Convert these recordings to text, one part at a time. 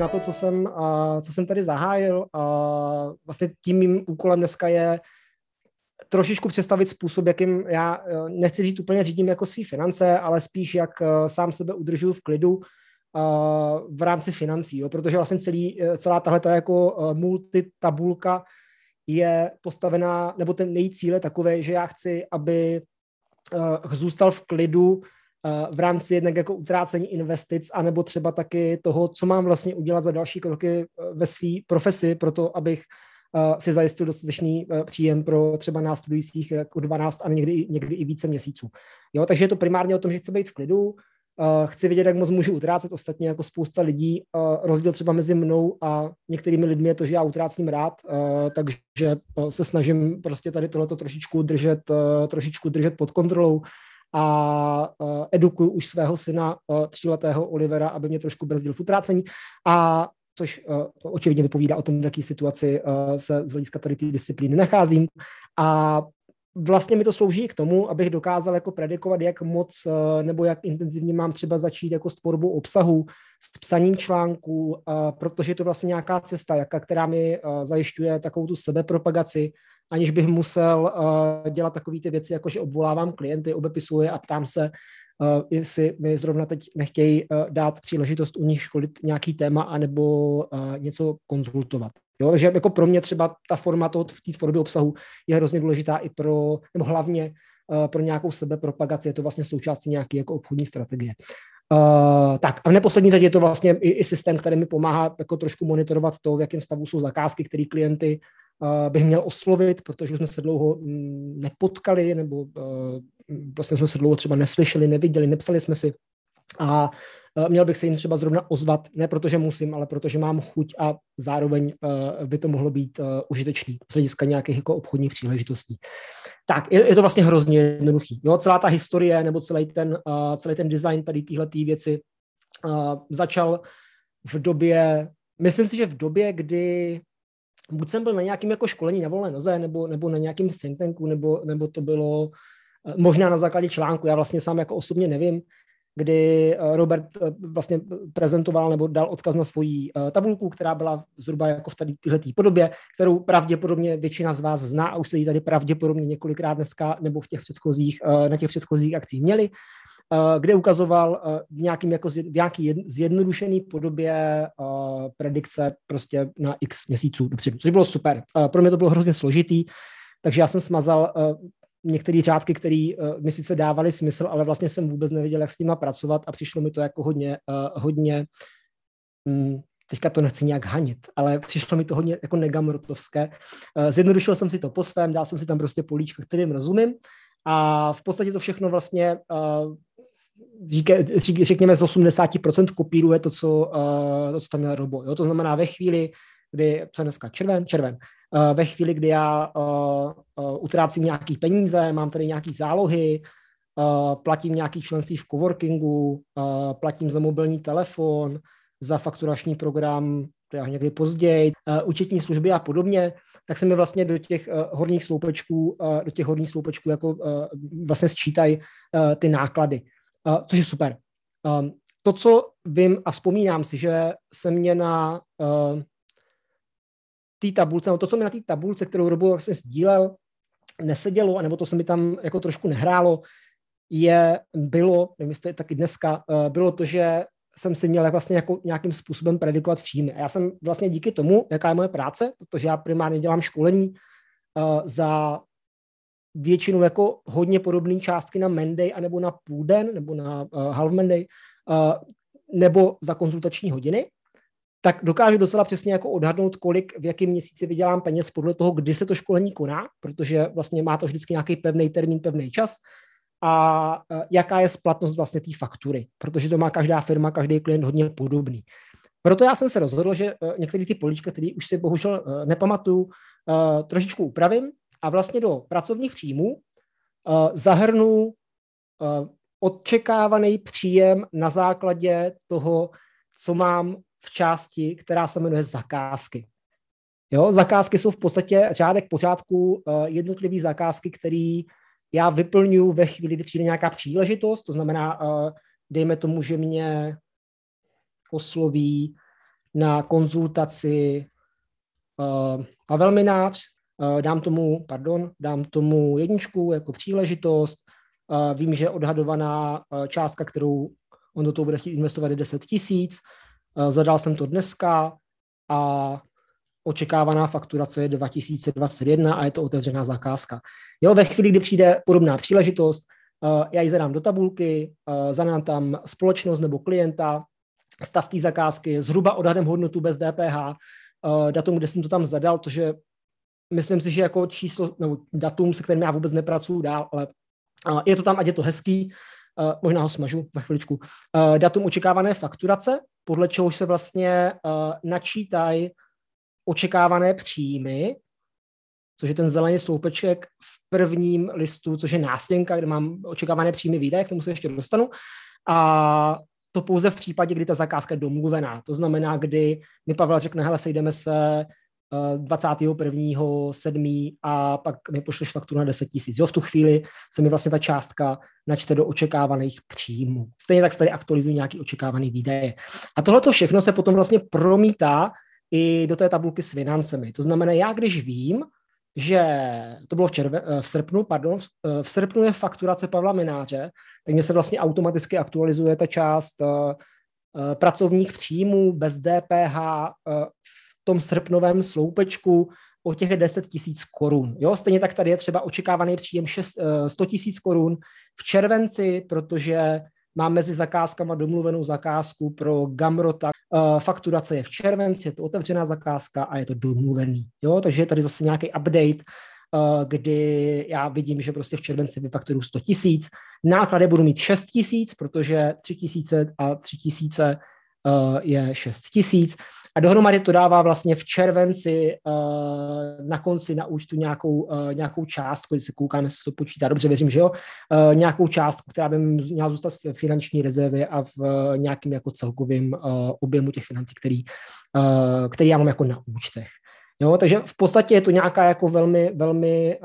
na to, co jsem, co jsem tady zahájil. Vlastně tím mým úkolem dneska je trošičku představit způsob, jakým já e, nechci říct úplně řídím jako svý finance, ale spíš jak e, sám sebe udržuju v klidu v rámci financí, jo? protože vlastně celý, celá tahle ta jako multitabulka je postavená, nebo ten její cíl je takový, že já chci, aby zůstal v klidu v rámci jednak jako utrácení investic, anebo třeba taky toho, co mám vlastně udělat za další kroky ve své profesi, proto abych si zajistil dostatečný příjem pro třeba následujících jako 12 a někdy, někdy i více měsíců. Jo, takže je to primárně o tom, že chci být v klidu, chci vědět, jak moc můžu utrácet, ostatně jako spousta lidí. Rozdíl třeba mezi mnou a některými lidmi je to, že já utrácím rád, takže se snažím prostě tady tohleto trošičku držet, trošičku držet pod kontrolou a edukuju už svého syna tříletého Olivera, aby mě trošku brzdil v utrácení a což očividně vypovídá o tom, v jaké situaci se z hlediska tady té disciplíny nacházím. A vlastně mi to slouží k tomu, abych dokázal jako predikovat, jak moc nebo jak intenzivně mám třeba začít jako s tvorbou obsahu, s psaním článků, protože je to vlastně nějaká cesta, jaká, která mi zajišťuje takovou tu sebepropagaci, aniž bych musel dělat takové ty věci, jako že obvolávám klienty, obepisuje a ptám se, jestli mi zrovna teď nechtějí dát příležitost u nich školit nějaký téma anebo něco konzultovat. Jo, takže jako pro mě třeba ta forma toho, v té tvorbě obsahu je hrozně důležitá i pro, nebo hlavně uh, pro nějakou sebepropagaci, je to vlastně součástí nějaké jako obchodní strategie. Uh, tak a v neposlední řadě je to vlastně i, i systém, který mi pomáhá jako trošku monitorovat to, v jakém stavu jsou zakázky, které klienty uh, bych měl oslovit, protože jsme se dlouho mm, nepotkali, nebo uh, vlastně jsme se dlouho třeba neslyšeli, neviděli, nepsali jsme si. A Eh, měl bych se jim třeba zrovna ozvat, ne protože musím, ale protože mám chuť a zároveň eh, by to mohlo být užitečný z hlediska nějakých jako obchodních příležitostí. Tak, je, je to vlastně hrozně jednoduchý. Jo, celá ta historie nebo celý ten, celý ten design tady téhle věci začal v době, myslím si, že v době, kdy buď jsem byl na nějakém jako školení na volné noze, nebo, nebo na nějakém think tanku, nebo, nebo to bylo možná na základě článku, já vlastně sám jako osobně nevím, kdy eh, Robert eh, vlastně prezentoval nebo dal odkaz na svoji eh, tabulku, která byla zhruba jako v tady této podobě, kterou pravděpodobně většina z vás zná a už se ji tady pravděpodobně několikrát dneska nebo v těch předchozích, na těch předchozích akcích měli, kde ukazoval v, nějakým jako, v nějaký zjednodušený podobě predikce prostě na x měsíců dopředu, což bylo super. Pro mě to bylo hrozně složitý, takže já jsem smazal některé řádky, které mi sice dávaly smysl, ale vlastně jsem vůbec nevěděl, jak s nimi pracovat a přišlo mi to jako hodně, hodně um, teďka to nechci nějak hanit, ale přišlo mi to hodně jako negamrotovské. Zjednodušil jsem si to po svém, dal jsem si tam prostě políčko, kterým rozumím a v podstatě to všechno vlastně řekněme z 80% kopíruje to, co, uh, to, co tam měl Robo. Jo? To znamená ve chvíli, kdy, co dneska, červen, červen, uh, ve chvíli, kdy já uh, utrácím nějaký peníze, mám tady nějaký zálohy, platím nějaký členství v coworkingu, platím za mobilní telefon, za fakturační program, je někdy později, účetní služby a podobně, tak se mi vlastně do těch horních sloupečků, do těch horních sloupečků jako vlastně sčítají ty náklady, uh, což je super. Um, to, co vím a vzpomínám si, že se mě na uh, té tabulce, no to, co mi na té tabulce, kterou Robo vlastně sdílel, nesedělo, anebo to se mi tam jako trošku nehrálo, je, bylo, nevím, jestli to je taky dneska, uh, bylo to, že jsem si měl vlastně jako nějakým způsobem predikovat příjmy. A já jsem vlastně díky tomu, jaká je moje práce, protože já primárně dělám školení uh, za většinou jako hodně podobné částky na Menday, anebo na půl den, nebo na uh, half Menday, uh, nebo za konzultační hodiny tak dokážu docela přesně jako odhadnout, kolik v jakém měsíci vydělám peněz podle toho, kdy se to školení koná, protože vlastně má to vždycky nějaký pevný termín, pevný čas a e, jaká je splatnost vlastně té faktury, protože to má každá firma, každý klient hodně podobný. Proto já jsem se rozhodl, že některé ty políčka, které už si bohužel nepamatuju, trošičku upravím a vlastně do pracovních příjmů zahrnu očekávaný příjem na základě toho, co mám v části, která se jmenuje zakázky. Jo, zakázky jsou v podstatě řádek pořádku uh, jednotlivý zakázky, který já vyplňuji ve chvíli, kdy přijde nějaká příležitost, to znamená, dejme tomu, že mě osloví na konzultaci Pavel Minář, dám tomu, pardon, dám tomu jedničku jako příležitost, uh, vím, že odhadovaná uh, částka, kterou on do toho bude chtít investovat je 10 tisíc, zadal jsem to dneska a očekávaná fakturace je 2021 a je to otevřená zakázka. Jo, ve chvíli, kdy přijde podobná příležitost, já ji zadám do tabulky, zadám tam společnost nebo klienta, stav té zakázky, zhruba odhadem hodnotu bez DPH, datum, kde jsem to tam zadal, to, že myslím si, že jako číslo, nebo datum, se kterým já vůbec nepracuju dál, ale je to tam, ať je to hezký, možná ho smažu za chviličku. Datum očekávané fakturace, podle čehož se vlastně načítají očekávané příjmy, což je ten zelený sloupeček v prvním listu, což je nástěnka, kde mám očekávané příjmy výdaje, k tomu se ještě dostanu. A to pouze v případě, kdy ta zakázka je domluvená. To znamená, kdy mi Pavel řekne, hele, sejdeme se 21.7. Eh, a pak mi pošleš fakturu na 10 tisíc. Jo, v tu chvíli se mi vlastně ta částka načte do očekávaných příjmů. Stejně tak se tady aktualizují nějaký očekávaný výdaje. A tohle to všechno se potom vlastně promítá i do té tabulky s financemi. To znamená, já když vím, že to bylo v, červe, eh, v srpnu, pardon, v, v srpnu je fakturace Pavla Mináře, tak mě se vlastně automaticky aktualizuje ta část uh, pracovních příjmů bez DPH tom srpnovém sloupečku o těch 10 tisíc korun. Jo, stejně tak tady je třeba očekávaný příjem 6, uh, 100 tisíc korun v červenci, protože mám mezi zakázkama domluvenou zakázku pro Gamrota. Uh, fakturace je v červenci, je to otevřená zakázka a je to domluvený. Jo? Takže je tady zase nějaký update, uh, kdy já vidím, že prostě v červenci vyfakturuju 100 tisíc. Náklady budu mít 6 tisíc, protože 3 tisíce a 3 tisíce je 6 tisíc. A dohromady to dává vlastně v červenci uh, na konci na účtu nějakou, uh, nějakou částku, když se koukáme, jestli to počítá, dobře věřím, že jo, uh, nějakou částku, která by měla zůstat v finanční rezervě a v nějakým jako celkovým objemu těch financí, který, který já mám jako na účtech. Jo, takže v podstatě je to nějaká jako velmi, velmi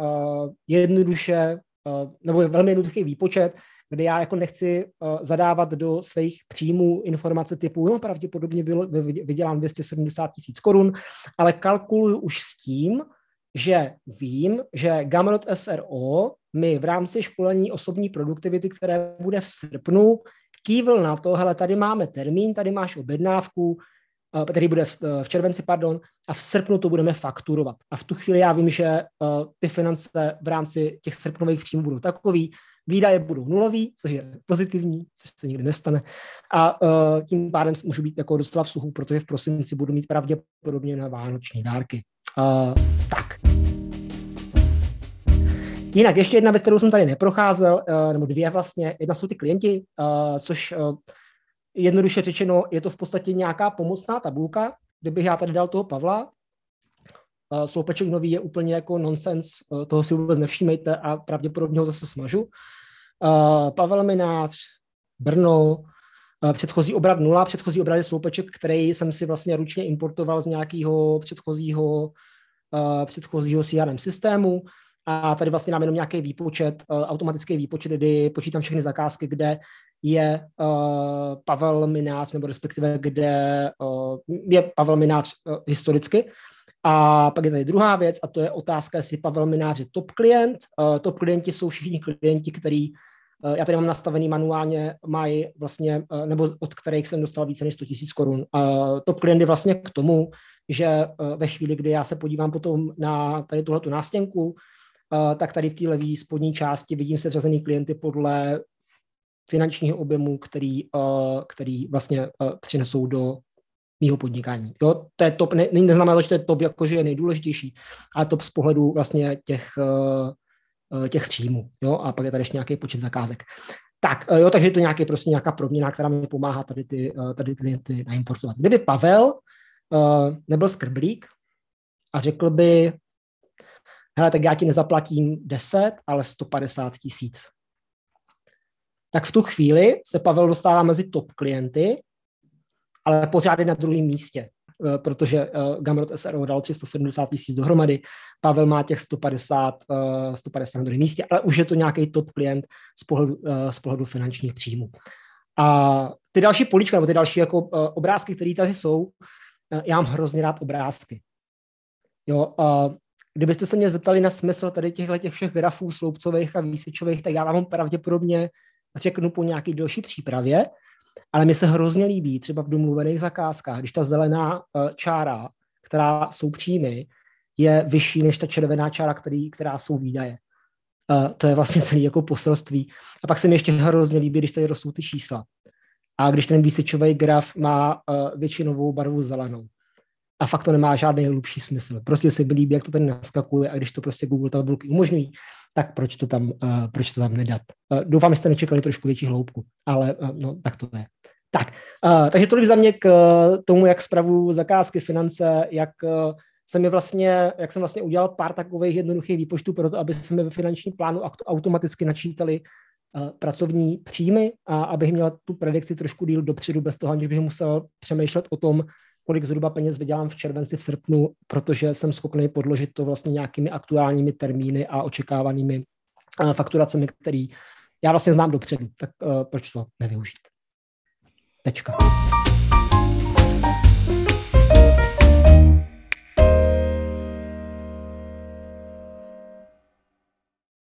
jednoduše, nebo velmi jednoduchý výpočet, kde já jako nechci uh, zadávat do svých příjmů informace typu, no pravděpodobně vydělám 270 tisíc korun, ale kalkuluju už s tím, že vím, že Gamrot SRO mi v rámci školení osobní produktivity, které bude v srpnu, kývl na to, hele, tady máme termín, tady máš objednávku, eh, který bude v, eh, v červenci, pardon, a v srpnu to budeme fakturovat. A v tu chvíli já vím, že ty finance v rámci těch srpnových příjmů budou takový, výdaje budou nulový, což je pozitivní, což se nikdy nestane. A uh, tím pádem můžu být jako dostala v suchu, protože v prosinci budu mít pravděpodobně na vánoční dárky. Uh, tak. Jinak ještě jedna věc, kterou jsem tady neprocházel, uh, nebo dvě vlastně. Jedna jsou ty klienti, uh, což uh, jednoduše řečeno je to v podstatě nějaká pomocná tabulka. Kdybych já tady dal toho Pavla, sloupeček nový je úplně jako nonsens, uh, toho si vůbec nevšímejte a pravděpodobně ho zase smažu. Pavel Minář, Brno, uh, předchozí obrat nula, předchozí obrat je sloupeček, který jsem si vlastně ručně importoval z nějakého předchozího, uh, předchozího CRM systému. A tady vlastně mám jenom nějaký výpočet, automatický výpočet, kdy počítám všechny zakázky, kde je uh, Pavel Minář, nebo respektive kde uh, je Pavel Minář uh, historicky. A pak je tady druhá věc, a to je otázka, jestli Pavel Minář je top klient. Uh, top klienti jsou všichni klienti, který uh, já tady mám nastavený manuálně, mají vlastně, uh, nebo od kterých jsem dostal více než 100 000 korun. Top klient je vlastně k tomu, že ve chvíli, kdy já se podívám potom na tady tuhletu nástěnku, uh, tak tady v té levé spodní části vidím seřazený klienty podle finančního objemu, který, který vlastně přinesou do mýho podnikání. Jo, to je top, ne, neznamená to, že to je top, jakože je nejdůležitější, ale top z pohledu vlastně těch, uh, těch příjmů. Jo, a pak je tady ještě nějaký počet zakázek. Tak, jo, takže je to nějaký, prostě nějaká proměna, která mi pomáhá tady ty, tady ty klienty naimportovat. Kdyby Pavel uh, nebyl skrblík a řekl by, hele, tak já ti nezaplatím 10, ale 150 tisíc. Tak v tu chvíli se Pavel dostává mezi top klienty ale pořád je na druhém místě, eh, protože uh, Gamrot SRO dal 370 tisíc dohromady, Pavel má těch 150, uh, 150 na druhém místě, ale už je to nějaký top klient z pohledu, z pohledu finančních příjmů. A ty další políčka, nebo ty další jako obrázky, které tady jsou, já mám hrozně rád obrázky. Jo, uh, kdybyste se mě zeptali na smysl tady těchto těch všech grafů sloupcových a výsečových, tak já vám pravděpodobně řeknu po nějaké další přípravě, ale mi se hrozně líbí třeba v domluvených zakázkách, když ta zelená uh, čára, která jsou příjmy, je vyšší než ta červená čára, který, která jsou výdaje. Uh, to je vlastně celý jako poselství. A pak se mi ještě hrozně líbí, když tady rostou ty čísla. A když ten výsečový graf má uh, většinovou barvu zelenou. A fakt to nemá žádný hlubší smysl. Prostě se líbí, jak to tady naskakuje a když to prostě Google tabulky umožňují, tak proč to tam, uh, proč to tam nedat? Uh, doufám, že jste nečekali trošku větší hloubku, ale uh, no, tak to je. Tak, uh, takže tolik za mě k uh, tomu, jak zpravu zakázky, finance, jak uh, jsem mi vlastně, jak jsem vlastně udělal pár takových jednoduchých výpočtů pro to, aby se mi ve finančním plánu automaticky načítali pracovní příjmy a abych měl tu predikci trošku díl dopředu, bez toho, aniž bych musel přemýšlet o tom, kolik zhruba peněz vydělám v červenci, v srpnu, protože jsem schopný podložit to vlastně nějakými aktuálními termíny a očekávanými uh, fakturacemi, který já vlastně znám dopředu, tak uh, proč to nevyužít? Tečka.